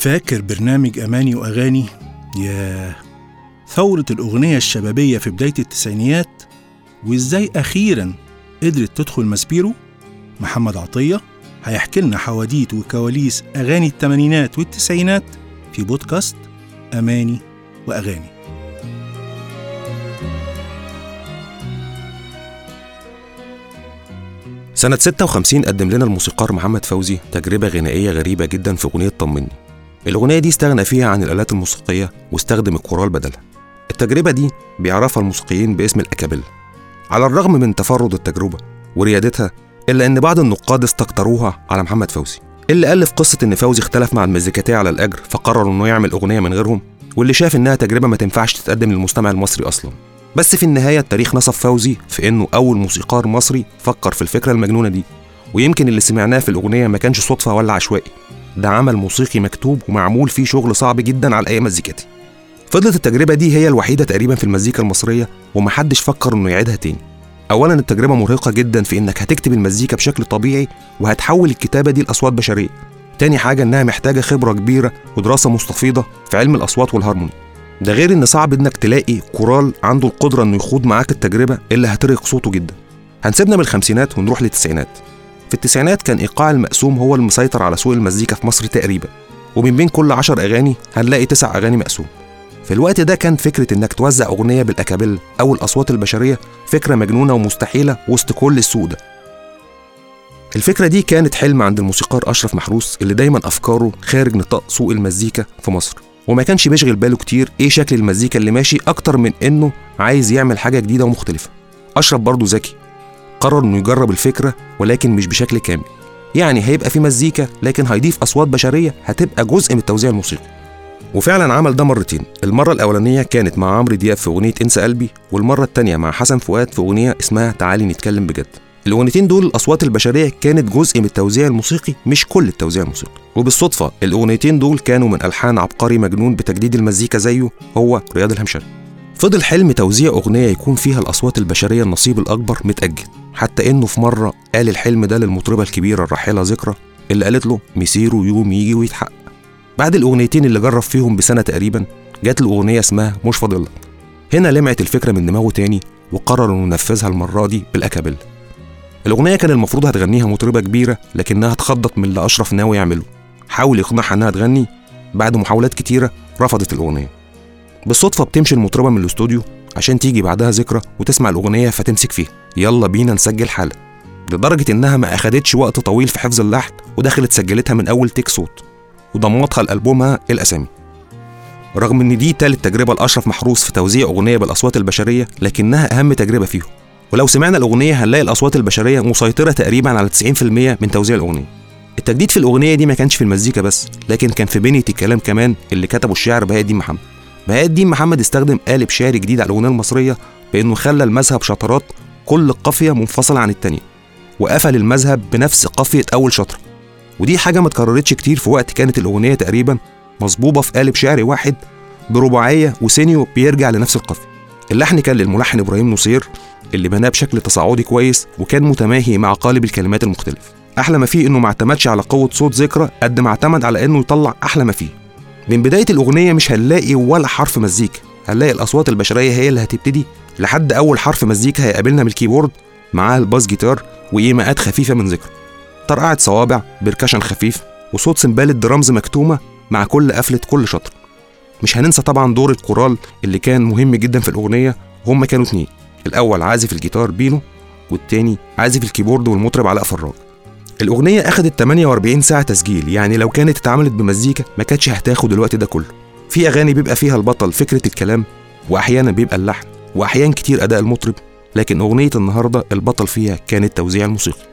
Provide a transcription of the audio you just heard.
فاكر برنامج أماني وأغاني؟ ياه ثورة الأغنية الشبابية في بداية التسعينيات وإزاي أخيرا قدرت تدخل ماسبيرو؟ محمد عطية هيحكي لنا حواديت وكواليس أغاني الثمانينات والتسعينات في بودكاست أماني وأغاني. سنة 56 قدم لنا الموسيقار محمد فوزي تجربة غنائية غريبة جدا في أغنية طمني. الأغنية دي استغنى فيها عن الآلات الموسيقية واستخدم الكورال بدلها. التجربة دي بيعرفها الموسيقيين باسم الأكابيل. على الرغم من تفرد التجربة وريادتها إلا إن بعض النقاد استكتروها على محمد فوزي. اللي ألف قصة إن فوزي اختلف مع المزيكاتية على الأجر فقرر إنه يعمل أغنية من غيرهم واللي شاف إنها تجربة ما تنفعش تتقدم للمستمع المصري أصلا. بس في النهاية التاريخ نصف فوزي في إنه أول موسيقار مصري فكر في الفكرة المجنونة دي ويمكن اللي سمعناه في الأغنية ما كانش صدفة ولا عشوائي. ده عمل موسيقي مكتوب ومعمول فيه شغل صعب جدا على أي مزيكاتي فضلت التجربة دي هي الوحيدة تقريبا في المزيكا المصرية ومحدش فكر إنه يعيدها تاني. أولا التجربة مرهقة جدا في إنك هتكتب المزيكا بشكل طبيعي وهتحول الكتابة دي لأصوات بشرية. تاني حاجة إنها محتاجة خبرة كبيرة ودراسة مستفيضة في علم الأصوات والهارموني. ده غير إن صعب إنك تلاقي كورال عنده القدرة إنه يخوض معاك التجربة اللي هترهق صوته جدا. هنسيبنا من الخمسينات ونروح للتسعينات. في التسعينات كان إيقاع المقسوم هو المسيطر على سوق المزيكا في مصر تقريبا ومن بين كل عشر أغاني هنلاقي تسع أغاني مقسوم في الوقت ده كان فكرة إنك توزع أغنية بالأكابيل أو الأصوات البشرية فكرة مجنونة ومستحيلة وسط كل السوق ده. الفكرة دي كانت حلم عند الموسيقار أشرف محروس اللي دايما أفكاره خارج نطاق سوق المزيكا في مصر. وما كانش بيشغل باله كتير إيه شكل المزيكا اللي ماشي أكتر من إنه عايز يعمل حاجة جديدة ومختلفة. أشرف برضه ذكي قرر إنه يجرب الفكرة ولكن مش بشكل كامل. يعني هيبقى في مزيكا لكن هيضيف أصوات بشرية هتبقى جزء من التوزيع الموسيقي وفعلا عمل ده مرتين. المرة الأولانية كانت مع عمرو دياب في أغنية إنسى قلبي والمرة التانية مع حسن فؤاد في أغنية اسمها تعالي نتكلم بجد. الأغنيتين دول الأصوات البشرية كانت جزء من التوزيع الموسيقي مش كل التوزيع الموسيقي. وبالصدفة الأغنيتين دول كانوا من ألحان عبقري مجنون بتجديد المزيكا زيه هو رياض الهمشري. فضل حلم توزيع أغنية يكون فيها الأصوات البشرية النصيب الأكبر متأجل. حتى إنه في مرة قال الحلم ده للمطربة الكبيرة الراحلة ذكرى اللي قالت له مسيره يوم يجي ويتحقق بعد الأغنيتين اللي جرب فيهم بسنة تقريبا جات الأغنية اسمها مش فاضلك هنا لمعت الفكرة من دماغه تاني وقرر إنه ينفذها المرة دي بالأكابيل. الأغنية كان المفروض هتغنيها مطربة كبيرة لكنها اتخضت من اللي أشرف ناوي يعمله. حاول يقنعها إنها تغني بعد محاولات كتيرة رفضت الأغنية. بالصدفة بتمشي المطربة من الاستوديو عشان تيجي بعدها ذكرى وتسمع الأغنية فتمسك فيها. يلا بينا نسجل حالة لدرجة إنها ما أخدتش وقت طويل في حفظ اللحن ودخلت سجلتها من أول تيك صوت وضمتها لألبومها الأسامي. رغم إن دي تالت تجربة لأشرف محروس في توزيع أغنية بالأصوات البشرية لكنها أهم تجربة فيهم. ولو سمعنا الأغنية هنلاقي الأصوات البشرية مسيطرة تقريبا على 90% من توزيع الأغنية. التجديد في الأغنية دي ما كانش في المزيكا بس لكن كان في بنية الكلام كمان اللي كتبه الشاعر بهاء الدين محمد. بهاء الدين محمد استخدم قالب شعري جديد على الأغنية المصرية بإنه خلى المذهب شطرات كل قافية منفصلة عن التانية وقفل المذهب بنفس قافية أول شطرة ودي حاجة ما اتكررتش كتير في وقت كانت الأغنية تقريبا مصبوبة في قالب شعري واحد برباعية وسينيو بيرجع لنفس القافية. اللحن كان للملحن إبراهيم نصير اللي بناه بشكل تصاعدي كويس وكان متماهي مع قالب الكلمات المختلف أحلى ما فيه إنه ما اعتمدش على قوة صوت ذكرى قد ما اعتمد على إنه يطلع أحلى ما فيه. من بداية الأغنية مش هنلاقي ولا حرف مزيكا. هنلاقي الأصوات البشرية هي اللي هتبتدي. لحد أول حرف مزيكا هيقابلنا من الكيبورد معاه الباس جيتار وإيماءات خفيفة من ذكرى طرقعة صوابع percussion خفيف وصوت سيمبال الدرامز مكتومة مع كل قفلة كل شطر. مش هننسى طبعا دور الكورال اللي كان مهم جدا في الأغنية. وهم كانوا اتنين. الأول عازف الجيتار بينو والتاني عازف الكيبورد والمطرب علاء فراج. الأغنية أخدت 48 ساعة تسجيل يعني لو كانت اتعملت بمزيكا ما كانتش هتاخد الوقت ده كله. في أغاني بيبقى فيها البطل فكرة الكلام وأحيانا بيبقى اللحن وأحيان كتير أداء المطرب لكن أغنية النهاردة البطل فيها كان التوزيع الموسيقي